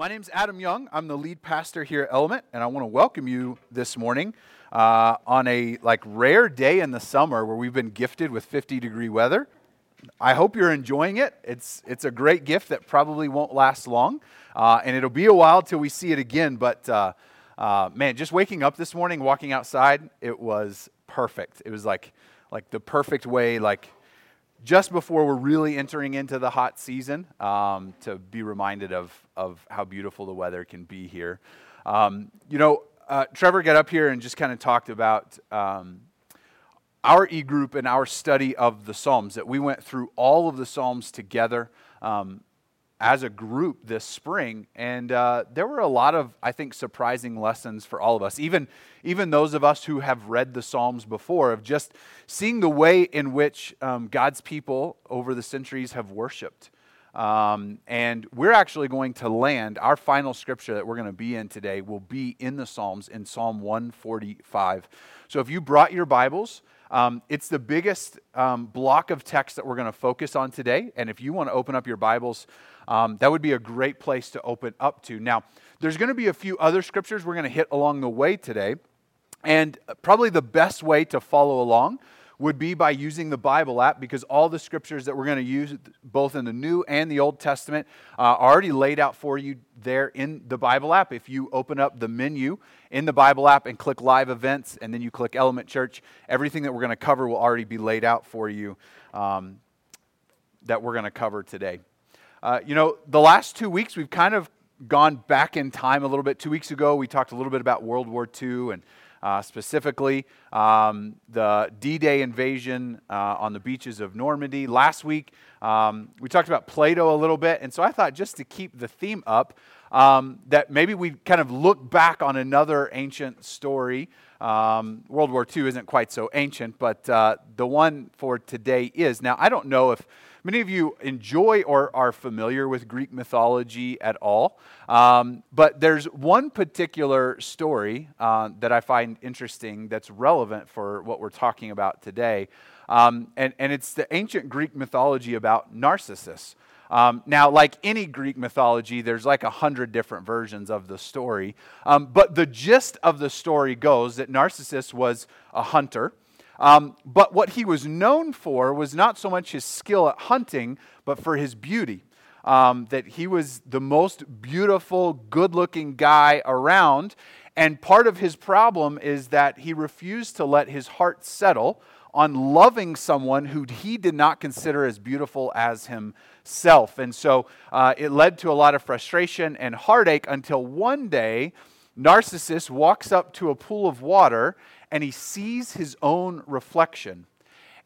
My name's Adam Young. I'm the lead pastor here at Element, and I want to welcome you this morning uh, on a like rare day in the summer where we've been gifted with 50 degree weather. I hope you're enjoying it. It's it's a great gift that probably won't last long, uh, and it'll be a while till we see it again. But uh, uh man, just waking up this morning, walking outside, it was perfect. It was like like the perfect way, like just before we're really entering into the hot season um, to be reminded of, of how beautiful the weather can be here. Um, you know, uh, Trevor got up here and just kind of talked about um, our e group and our study of the Psalms, that we went through all of the Psalms together. Um, as a group this spring, and uh, there were a lot of, I think, surprising lessons for all of us. Even, even those of us who have read the Psalms before, of just seeing the way in which um, God's people over the centuries have worshiped. Um, and we're actually going to land, our final scripture that we're going to be in today will be in the Psalms in Psalm 145. So if you brought your Bibles, um, it's the biggest um, block of text that we're going to focus on today. And if you want to open up your Bibles, um, that would be a great place to open up to. Now, there's going to be a few other scriptures we're going to hit along the way today. And probably the best way to follow along would be by using the Bible app because all the scriptures that we're going to use, both in the New and the Old Testament, uh, are already laid out for you there in the Bible app. If you open up the menu in the Bible app and click live events, and then you click Element Church, everything that we're going to cover will already be laid out for you um, that we're going to cover today. Uh, you know, the last two weeks we've kind of gone back in time a little bit. Two weeks ago, we talked a little bit about World War II and uh, specifically um, the D Day invasion uh, on the beaches of Normandy. Last week, um, we talked about Plato a little bit, and so I thought just to keep the theme up, um, that maybe we kind of look back on another ancient story. Um, World War II isn't quite so ancient, but uh, the one for today is. Now, I don't know if Many of you enjoy or are familiar with Greek mythology at all, um, but there's one particular story uh, that I find interesting that's relevant for what we're talking about today. Um, and, and it's the ancient Greek mythology about Narcissus. Um, now, like any Greek mythology, there's like a hundred different versions of the story. Um, but the gist of the story goes that Narcissus was a hunter. Um, but what he was known for was not so much his skill at hunting, but for his beauty. Um, that he was the most beautiful, good looking guy around. And part of his problem is that he refused to let his heart settle on loving someone who he did not consider as beautiful as himself. And so uh, it led to a lot of frustration and heartache until one day, Narcissus walks up to a pool of water and he sees his own reflection.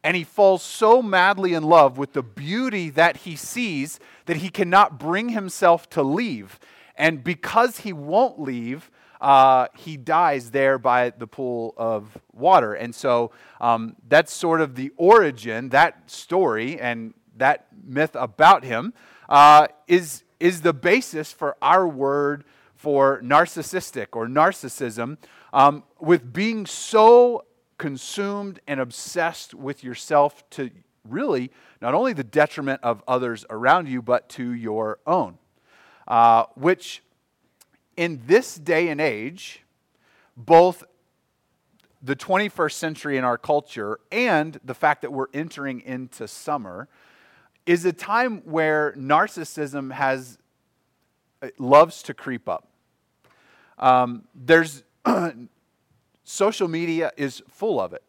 And he falls so madly in love with the beauty that he sees that he cannot bring himself to leave. And because he won't leave, uh, he dies there by the pool of water. And so um, that's sort of the origin, that story and that myth about him uh, is, is the basis for our word for narcissistic or narcissism, um, with being so consumed and obsessed with yourself to really not only the detriment of others around you, but to your own. Uh, which, in this day and age, both the 21st century in our culture and the fact that we're entering into summer is a time where narcissism has loves to creep up. Um, there's social media is full of it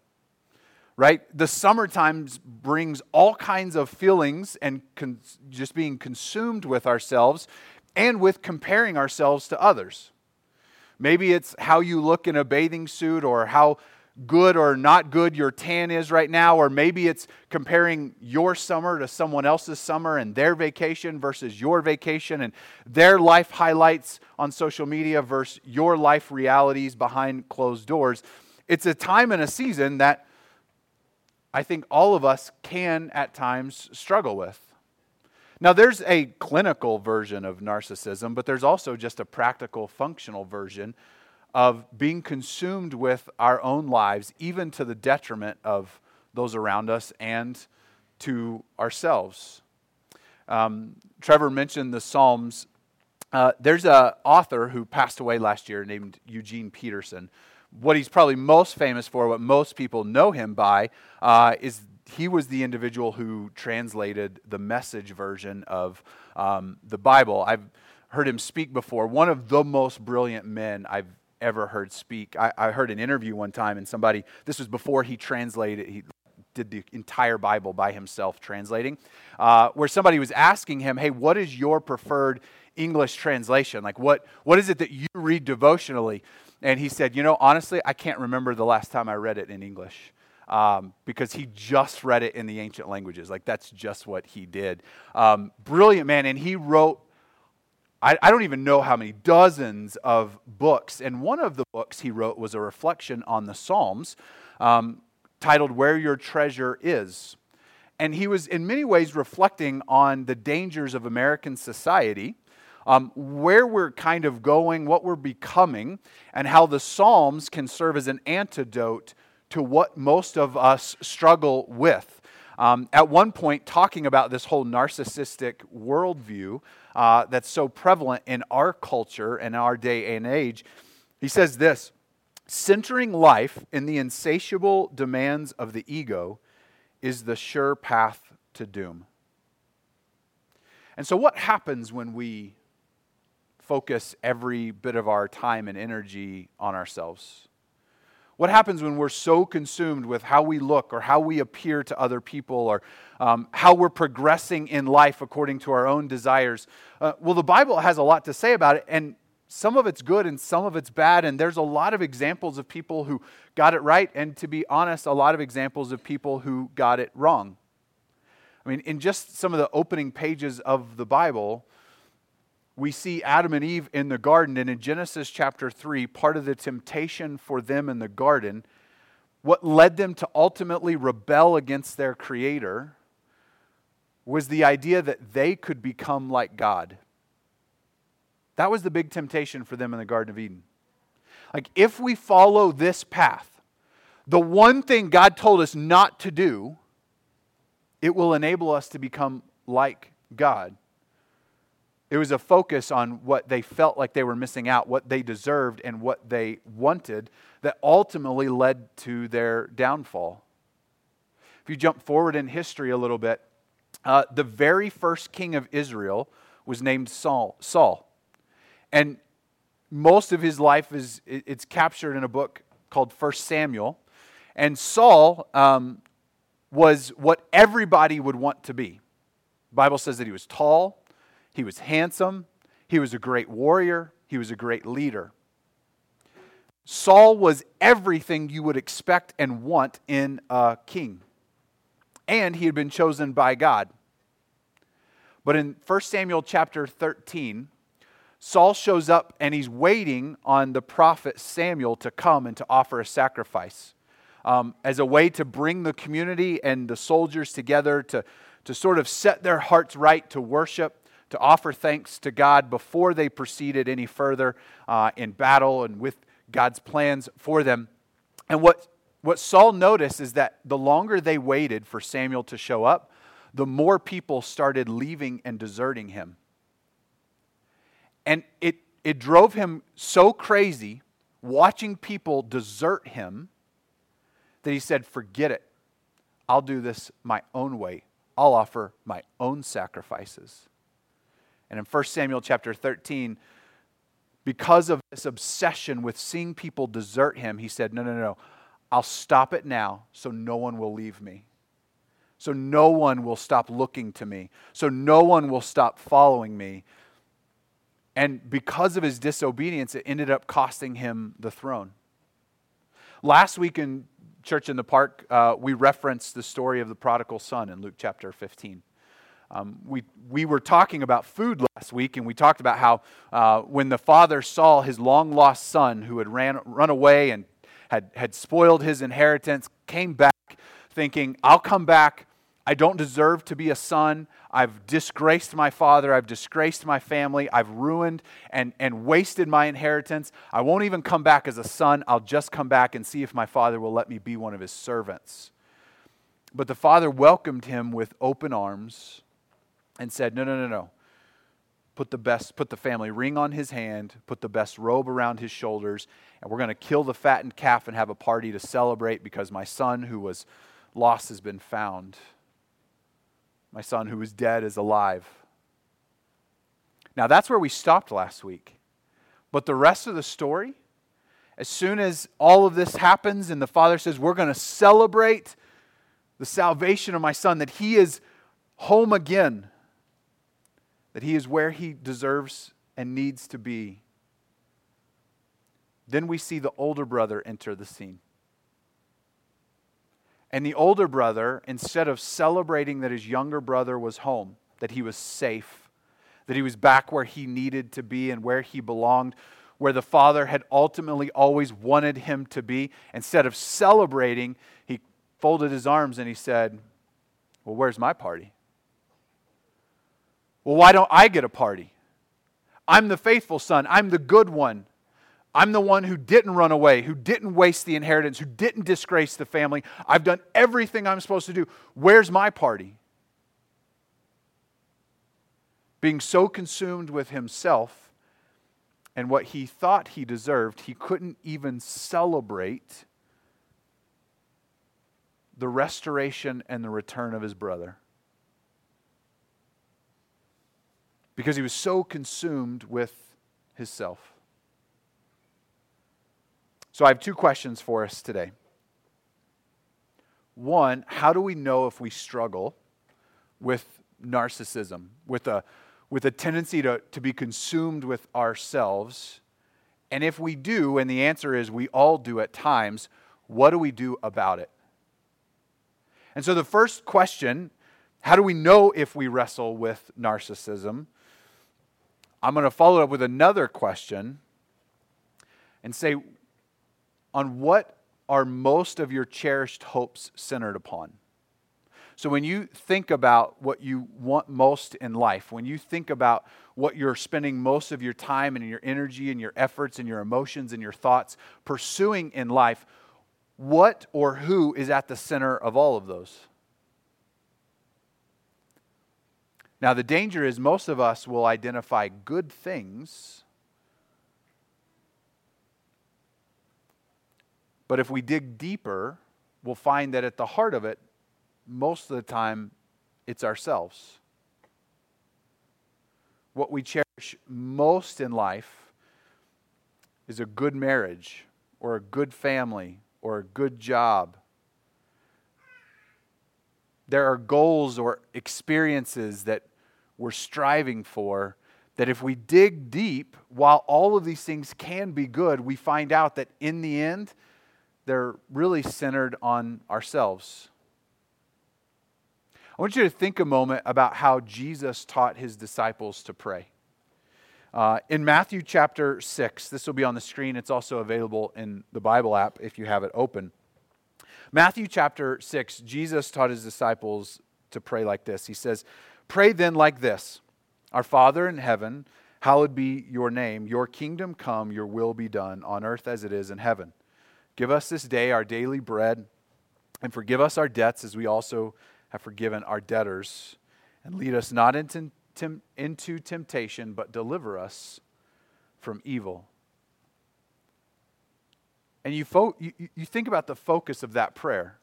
right? The summertime brings all kinds of feelings and con- just being consumed with ourselves and with comparing ourselves to others. Maybe it's how you look in a bathing suit or how good or not good your tan is right now, or maybe it's comparing your summer to someone else's summer and their vacation versus your vacation and their life highlights on social media versus your life realities behind closed doors. It's a time and a season that I think all of us can at times struggle with. Now, there's a clinical version of narcissism, but there's also just a practical, functional version of being consumed with our own lives, even to the detriment of those around us and to ourselves. Um, Trevor mentioned the Psalms. Uh, there's an author who passed away last year named Eugene Peterson. What he's probably most famous for, what most people know him by, uh, is he was the individual who translated the message version of um, the Bible. I've heard him speak before. One of the most brilliant men I've ever heard speak. I, I heard an interview one time, and somebody, this was before he translated, he did the entire Bible by himself translating, uh, where somebody was asking him, Hey, what is your preferred English translation? Like, what, what is it that you read devotionally? And he said, You know, honestly, I can't remember the last time I read it in English um, because he just read it in the ancient languages. Like, that's just what he did. Um, brilliant man. And he wrote, I, I don't even know how many, dozens of books. And one of the books he wrote was a reflection on the Psalms um, titled Where Your Treasure Is. And he was, in many ways, reflecting on the dangers of American society. Um, where we're kind of going, what we're becoming, and how the Psalms can serve as an antidote to what most of us struggle with. Um, at one point, talking about this whole narcissistic worldview uh, that's so prevalent in our culture and our day and age, he says this centering life in the insatiable demands of the ego is the sure path to doom. And so, what happens when we focus every bit of our time and energy on ourselves? What happens when we're so consumed with how we look or how we appear to other people or um, how we're progressing in life according to our own desires? Uh, well, the Bible has a lot to say about it, and some of it's good and some of it's bad. And there's a lot of examples of people who got it right, and to be honest, a lot of examples of people who got it wrong. I mean, in just some of the opening pages of the Bible, we see Adam and Eve in the garden, and in Genesis chapter 3, part of the temptation for them in the garden, what led them to ultimately rebel against their Creator was the idea that they could become like God. That was the big temptation for them in the Garden of Eden. Like, if we follow this path, the one thing God told us not to do, it will enable us to become like God. It was a focus on what they felt like they were missing out, what they deserved, and what they wanted that ultimately led to their downfall. If you jump forward in history a little bit, uh, the very first king of Israel was named Saul. Saul. And most of his life is it's captured in a book called First Samuel. And Saul um, was what everybody would want to be. The Bible says that he was tall, he was handsome. He was a great warrior. He was a great leader. Saul was everything you would expect and want in a king. And he had been chosen by God. But in 1 Samuel chapter 13, Saul shows up and he's waiting on the prophet Samuel to come and to offer a sacrifice um, as a way to bring the community and the soldiers together to, to sort of set their hearts right to worship to offer thanks to God before they proceeded any further uh, in battle and with God's plans for them. And what, what Saul noticed is that the longer they waited for Samuel to show up, the more people started leaving and deserting him. And it, it drove him so crazy watching people desert him that he said, Forget it. I'll do this my own way. I'll offer my own sacrifices. And in 1 Samuel chapter 13, because of this obsession with seeing people desert him, he said, No, no, no, I'll stop it now so no one will leave me. So no one will stop looking to me. So no one will stop following me. And because of his disobedience, it ended up costing him the throne. Last week in Church in the Park, uh, we referenced the story of the prodigal son in Luke chapter 15. Um, we, we were talking about food last week, and we talked about how uh, when the father saw his long lost son who had ran, run away and had, had spoiled his inheritance, came back thinking, I'll come back. I don't deserve to be a son. I've disgraced my father. I've disgraced my family. I've ruined and, and wasted my inheritance. I won't even come back as a son. I'll just come back and see if my father will let me be one of his servants. But the father welcomed him with open arms and said, No, no, no, no. put the best, put the family ring on his hand, put the best robe around his shoulders, and we're going to kill the fattened calf and have a party to celebrate because my son who was lost has been found. My son who was dead is alive. Now that's where we stopped last week. But the rest of the story, as soon as all of this happens and the father says, We're going to celebrate the salvation of my son, that he is home again that he is where he deserves and needs to be. Then we see the older brother enter the scene. And the older brother, instead of celebrating that his younger brother was home, that he was safe, that he was back where he needed to be and where he belonged, where the father had ultimately always wanted him to be, instead of celebrating, he folded his arms and he said, Well, where's my party? Well, why don't I get a party? I'm the faithful son. I'm the good one. I'm the one who didn't run away, who didn't waste the inheritance, who didn't disgrace the family. I've done everything I'm supposed to do. Where's my party? Being so consumed with himself and what he thought he deserved, he couldn't even celebrate the restoration and the return of his brother. Because he was so consumed with his self. So I have two questions for us today. One, how do we know if we struggle with narcissism, with a, with a tendency to, to be consumed with ourselves? And if we do, and the answer is we all do at times, what do we do about it? And so the first question how do we know if we wrestle with narcissism? I'm going to follow up with another question and say, on what are most of your cherished hopes centered upon? So, when you think about what you want most in life, when you think about what you're spending most of your time and your energy and your efforts and your emotions and your thoughts pursuing in life, what or who is at the center of all of those? Now, the danger is most of us will identify good things, but if we dig deeper, we'll find that at the heart of it, most of the time, it's ourselves. What we cherish most in life is a good marriage, or a good family, or a good job there are goals or experiences that we're striving for that if we dig deep, while all of these things can be good, we find out that in the end, they're really centered on ourselves. I want you to think a moment about how Jesus taught his disciples to pray. Uh, in Matthew chapter 6, this will be on the screen. It's also available in the Bible app if you have it open. Matthew chapter 6, Jesus taught his disciples to pray like this. He says, Pray then like this Our Father in heaven, hallowed be your name. Your kingdom come, your will be done, on earth as it is in heaven. Give us this day our daily bread, and forgive us our debts as we also have forgiven our debtors. And lead us not into, into temptation, but deliver us from evil. And you, fo- you, you think about the focus of that prayer.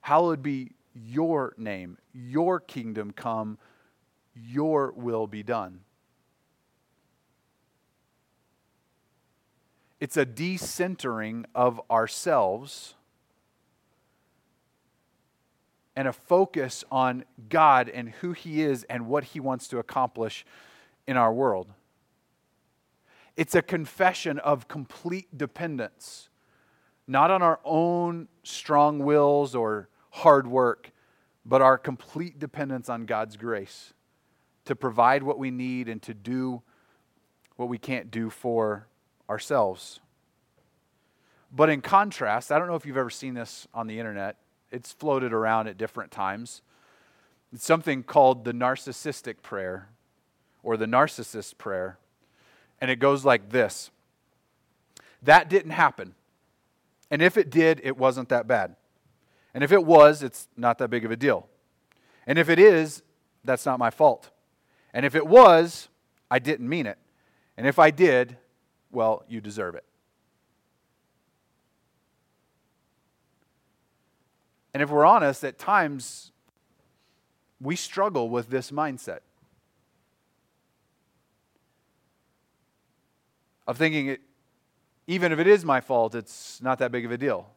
Hallowed be your name, your kingdom come, your will be done. It's a decentering of ourselves and a focus on God and who He is and what He wants to accomplish in our world. It's a confession of complete dependence, not on our own strong wills or hard work, but our complete dependence on God's grace to provide what we need and to do what we can't do for ourselves. But in contrast, I don't know if you've ever seen this on the internet, it's floated around at different times. It's something called the narcissistic prayer or the narcissist prayer. And it goes like this That didn't happen. And if it did, it wasn't that bad. And if it was, it's not that big of a deal. And if it is, that's not my fault. And if it was, I didn't mean it. And if I did, well, you deserve it. And if we're honest, at times we struggle with this mindset of thinking it, even if it is my fault, it's not that big of a deal.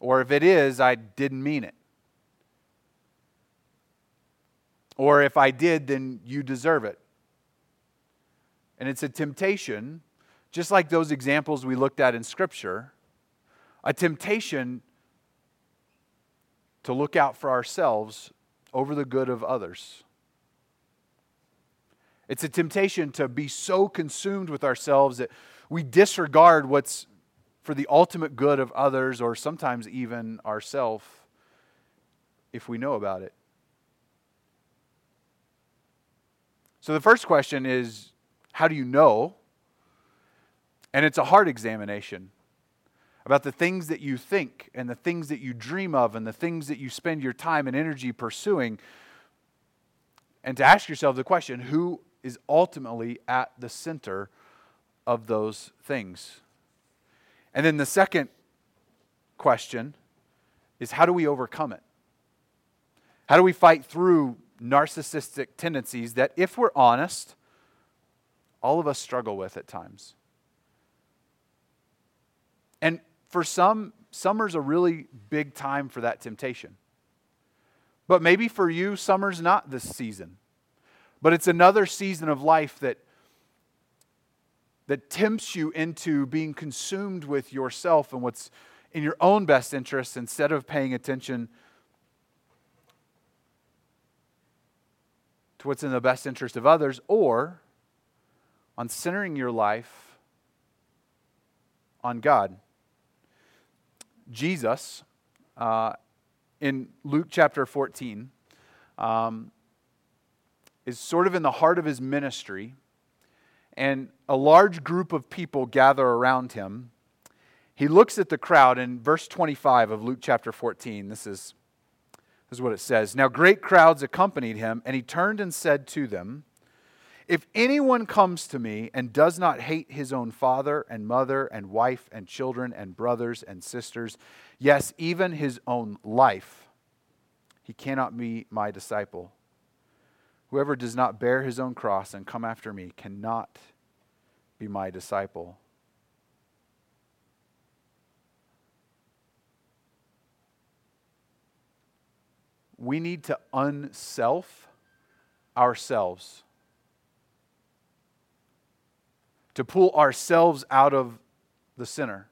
Or if it is, I didn't mean it. Or if I did, then you deserve it. And it's a temptation, just like those examples we looked at in Scripture, a temptation to look out for ourselves over the good of others. It's a temptation to be so consumed with ourselves that we disregard what's for the ultimate good of others or sometimes even ourselves if we know about it. So the first question is how do you know? And it's a hard examination about the things that you think and the things that you dream of and the things that you spend your time and energy pursuing. And to ask yourself the question who is ultimately at the center of those things? And then the second question is how do we overcome it? How do we fight through narcissistic tendencies that, if we're honest, all of us struggle with at times? And for some, summer's a really big time for that temptation. But maybe for you, summer's not this season. But it's another season of life that, that tempts you into being consumed with yourself and what's in your own best interest instead of paying attention to what's in the best interest of others or on centering your life on God. Jesus, uh, in Luke chapter 14, um, is sort of in the heart of his ministry, and a large group of people gather around him. He looks at the crowd in verse 25 of Luke chapter 14. This is, this is what it says. Now, great crowds accompanied him, and he turned and said to them, if anyone comes to me and does not hate his own father and mother and wife and children and brothers and sisters, yes, even his own life, he cannot be my disciple. Whoever does not bear his own cross and come after me cannot be my disciple. We need to unself ourselves to pull ourselves out of the center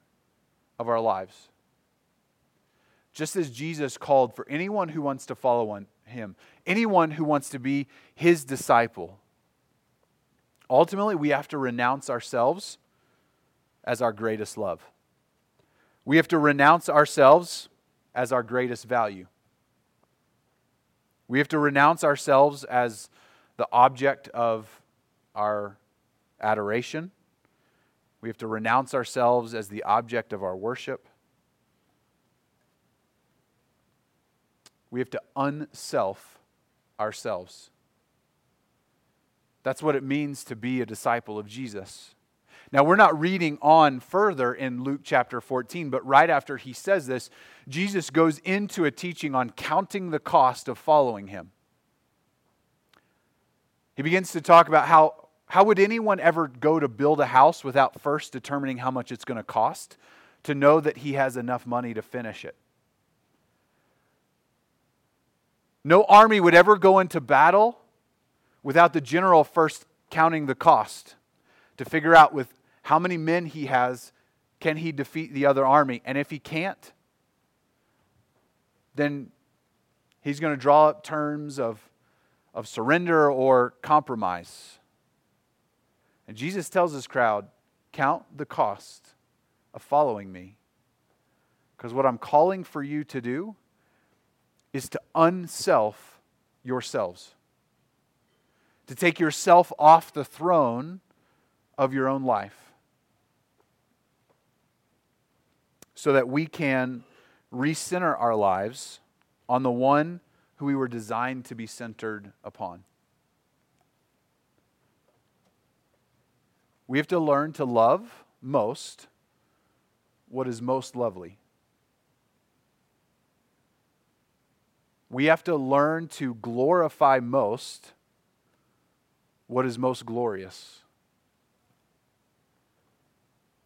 of our lives. Just as Jesus called for anyone who wants to follow him, anyone who wants to be his disciple. Ultimately, we have to renounce ourselves as our greatest love. We have to renounce ourselves as our greatest value. We have to renounce ourselves as the object of our adoration. We have to renounce ourselves as the object of our worship. We have to unself ourselves. That's what it means to be a disciple of Jesus. Now, we're not reading on further in Luke chapter 14, but right after he says this, Jesus goes into a teaching on counting the cost of following him. He begins to talk about how how would anyone ever go to build a house without first determining how much it's going to cost to know that he has enough money to finish it? No army would ever go into battle without the general first counting the cost to figure out with how many men he has can he defeat the other army and if he can't then he's going to draw up terms of, of surrender or compromise and Jesus tells his crowd, Count the cost of following me. Because what I'm calling for you to do is to unself yourselves, to take yourself off the throne of your own life, so that we can recenter our lives on the one who we were designed to be centered upon. We have to learn to love most what is most lovely. We have to learn to glorify most what is most glorious.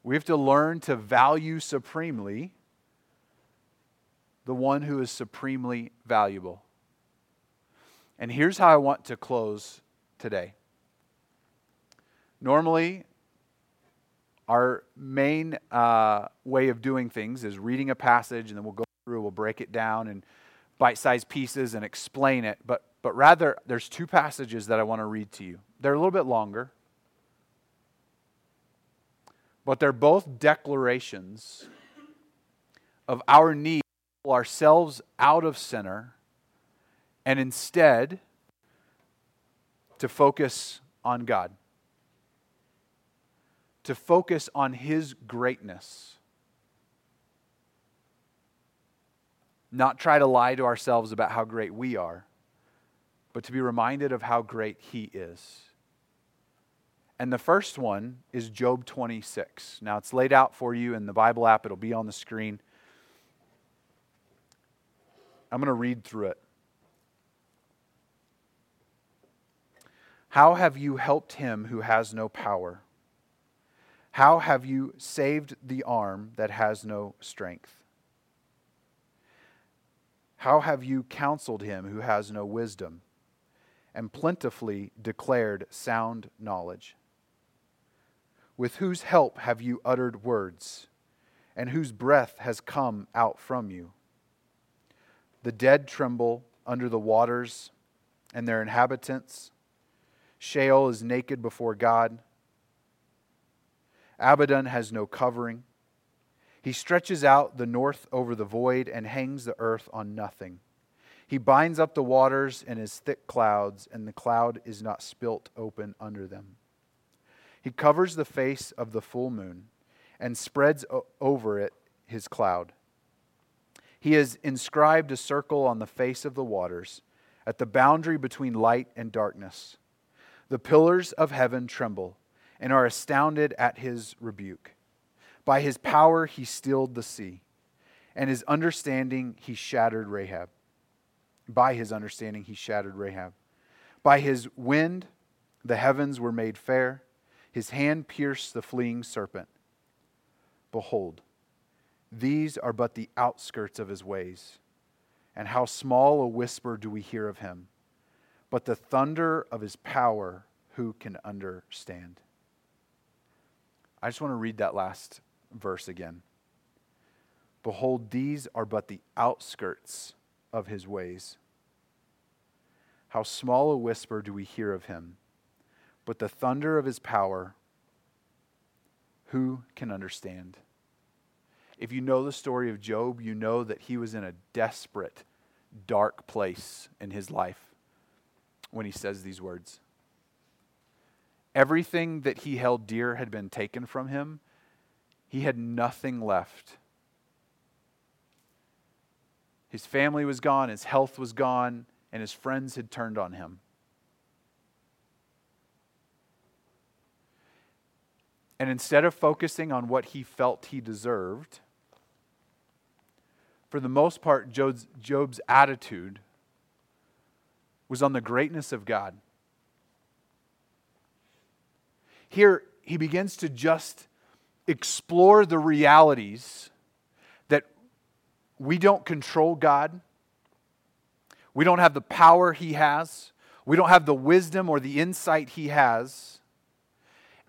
We have to learn to value supremely the one who is supremely valuable. And here's how I want to close today. Normally, our main uh, way of doing things is reading a passage and then we'll go through, we'll break it down in bite sized pieces and explain it. But, but rather, there's two passages that I want to read to you. They're a little bit longer, but they're both declarations of our need to pull ourselves out of center and instead to focus on God to focus on His greatness. Not try to lie to ourselves about how great we are, but to be reminded of how great He is. And the first one is Job 26. Now, it's laid out for you in the Bible app, it'll be on the screen. I'm going to read through it. How have you helped him who has no power? How have you saved the arm that has no strength? How have you counseled him who has no wisdom, and plentifully declared sound knowledge? With whose help have you uttered words, and whose breath has come out from you? The dead tremble under the waters and their inhabitants. Sheol is naked before God Abaddon has no covering. He stretches out the north over the void and hangs the earth on nothing. He binds up the waters in his thick clouds, and the cloud is not spilt open under them. He covers the face of the full moon and spreads over it his cloud. He has inscribed a circle on the face of the waters, at the boundary between light and darkness. The pillars of heaven tremble and are astounded at his rebuke. By his power he stilled the sea, and his understanding he shattered Rahab. By his understanding he shattered Rahab. By his wind the heavens were made fair, his hand pierced the fleeing serpent. Behold, these are but the outskirts of his ways, and how small a whisper do we hear of him. But the thunder of his power, who can understand? I just want to read that last verse again. Behold, these are but the outskirts of his ways. How small a whisper do we hear of him, but the thunder of his power, who can understand? If you know the story of Job, you know that he was in a desperate, dark place in his life when he says these words. Everything that he held dear had been taken from him. He had nothing left. His family was gone, his health was gone, and his friends had turned on him. And instead of focusing on what he felt he deserved, for the most part, Job's, Job's attitude was on the greatness of God. Here, he begins to just explore the realities that we don't control God. We don't have the power he has. We don't have the wisdom or the insight he has.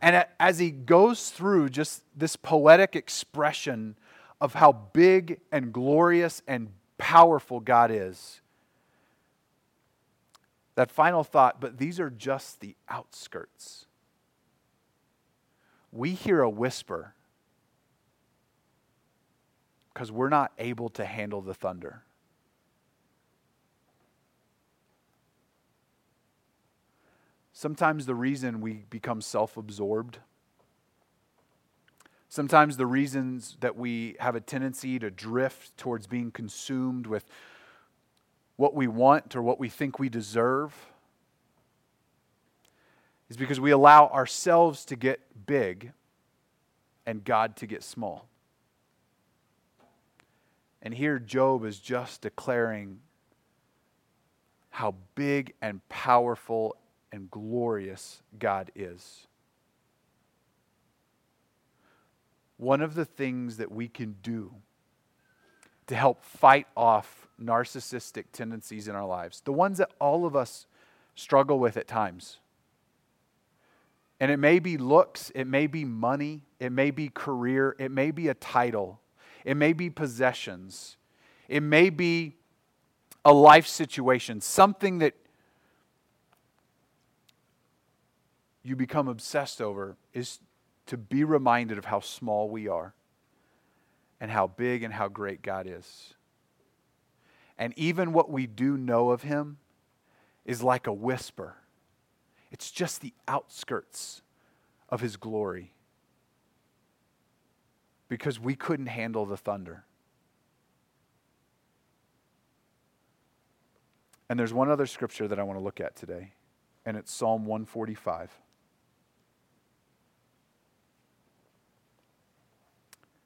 And as he goes through just this poetic expression of how big and glorious and powerful God is, that final thought, but these are just the outskirts we hear a whisper because we're not able to handle the thunder. Sometimes the reason we become self absorbed, sometimes the reasons that we have a tendency to drift towards being consumed with what we want or what we think we deserve is because we allow ourselves to get big and God to get small. And here Job is just declaring how big and powerful and glorious God is. One of the things that we can do to help fight off narcissistic tendencies in our lives, the ones that all of us struggle with at times. And it may be looks, it may be money, it may be career, it may be a title, it may be possessions, it may be a life situation, something that you become obsessed over is to be reminded of how small we are and how big and how great God is. And even what we do know of Him is like a whisper, it's just the outskirts of His glory because we couldn't handle the thunder. And there's one other scripture that I want to look at today, and it's Psalm 145.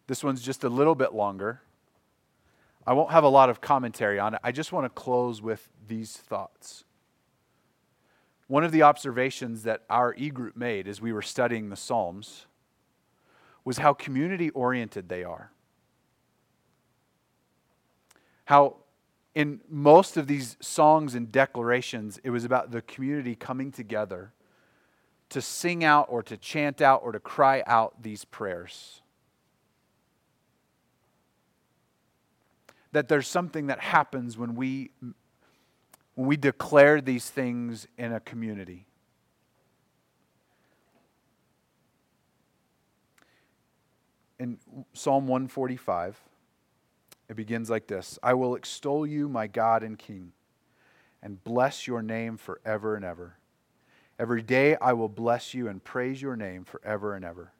This one's just a little bit longer. I won't have a lot of commentary on it. I just want to close with these thoughts. One of the observations that our e group made as we were studying the Psalms was how community oriented they are. How, in most of these songs and declarations, it was about the community coming together to sing out or to chant out or to cry out these prayers. that there's something that happens when we when we declare these things in a community. In Psalm 145, it begins like this I will extol you, my God and King, and bless your name forever and ever. Every day I will bless you and praise your name forever and ever.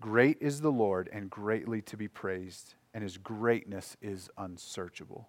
Great is the Lord and greatly to be praised and his greatness is unsearchable.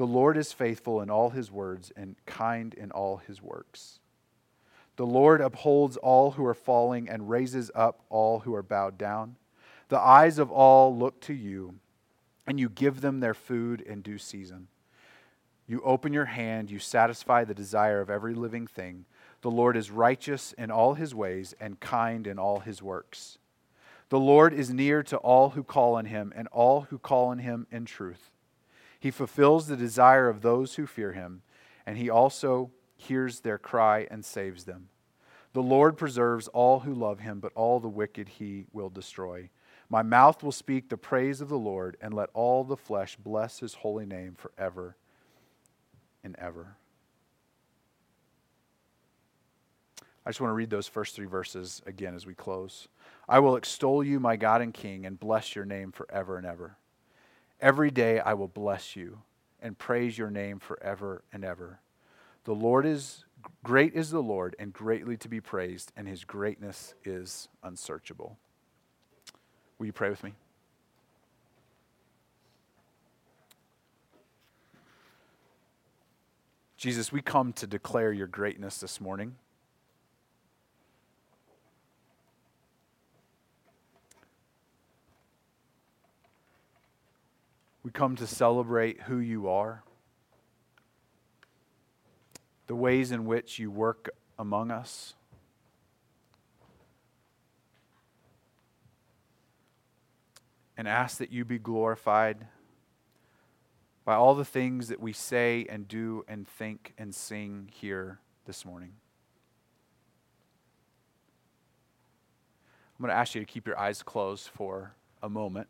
The Lord is faithful in all his words and kind in all his works. The Lord upholds all who are falling and raises up all who are bowed down. The eyes of all look to you, and you give them their food in due season. You open your hand, you satisfy the desire of every living thing. The Lord is righteous in all his ways and kind in all his works. The Lord is near to all who call on him, and all who call on him in truth. He fulfills the desire of those who fear him, and he also hears their cry and saves them. The Lord preserves all who love him, but all the wicked he will destroy. My mouth will speak the praise of the Lord, and let all the flesh bless his holy name forever and ever. I just want to read those first three verses again as we close. I will extol you, my God and King, and bless your name forever and ever. Every day I will bless you and praise your name forever and ever. The Lord is great is the Lord and greatly to be praised, and his greatness is unsearchable. Will you pray with me? Jesus, we come to declare your greatness this morning. We come to celebrate who you are, the ways in which you work among us. and ask that you be glorified by all the things that we say and do and think and sing here this morning. I'm going to ask you to keep your eyes closed for a moment.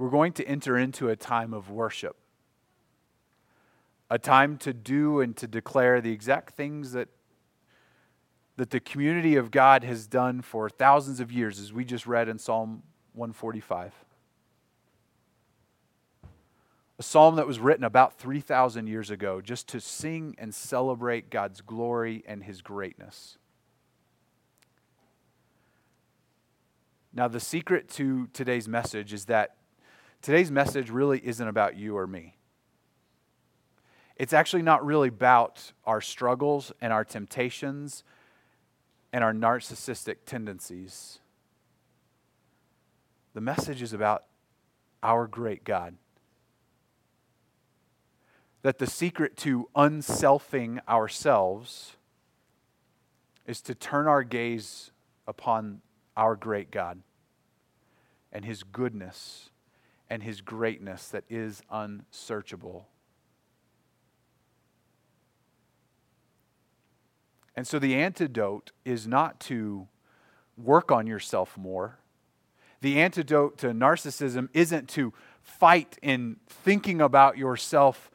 We're going to enter into a time of worship, a time to do and to declare the exact things that, that the community of God has done for thousands of years, as we just read in Psalm 145. A psalm that was written about 3,000 years ago just to sing and celebrate God's glory and his greatness. Now, the secret to today's message is that today's message really isn't about you or me. It's actually not really about our struggles and our temptations and our narcissistic tendencies. The message is about our great God. That the secret to unselfing ourselves is to turn our gaze upon our great God and his goodness and his greatness that is unsearchable. And so the antidote is not to work on yourself more. The antidote to narcissism isn't to fight in thinking about yourself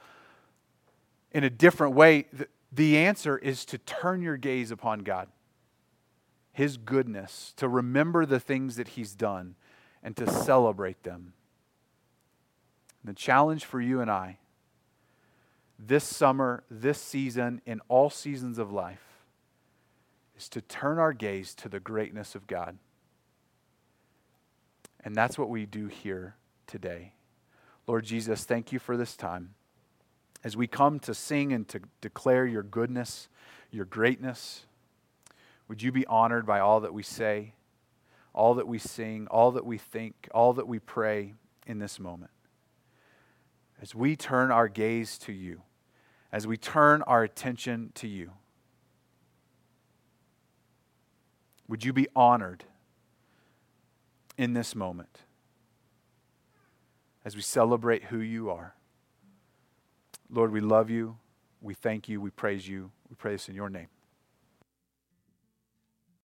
in a different way. The answer is to turn your gaze upon God. His goodness, to remember the things that He's done, and to celebrate them. The challenge for you and I this summer, this season, in all seasons of life, is to turn our gaze to the greatness of God. And that's what we do here today. Lord Jesus, thank you for this time. As we come to sing and to declare your goodness, your greatness, would you be honored by all that we say, all that we sing, all that we think, all that we pray in this moment? As we turn our gaze to you, as we turn our attention to you, would you be honored in this moment as we celebrate who you are? Lord, we love you. We thank you. We praise you. We pray this in your name.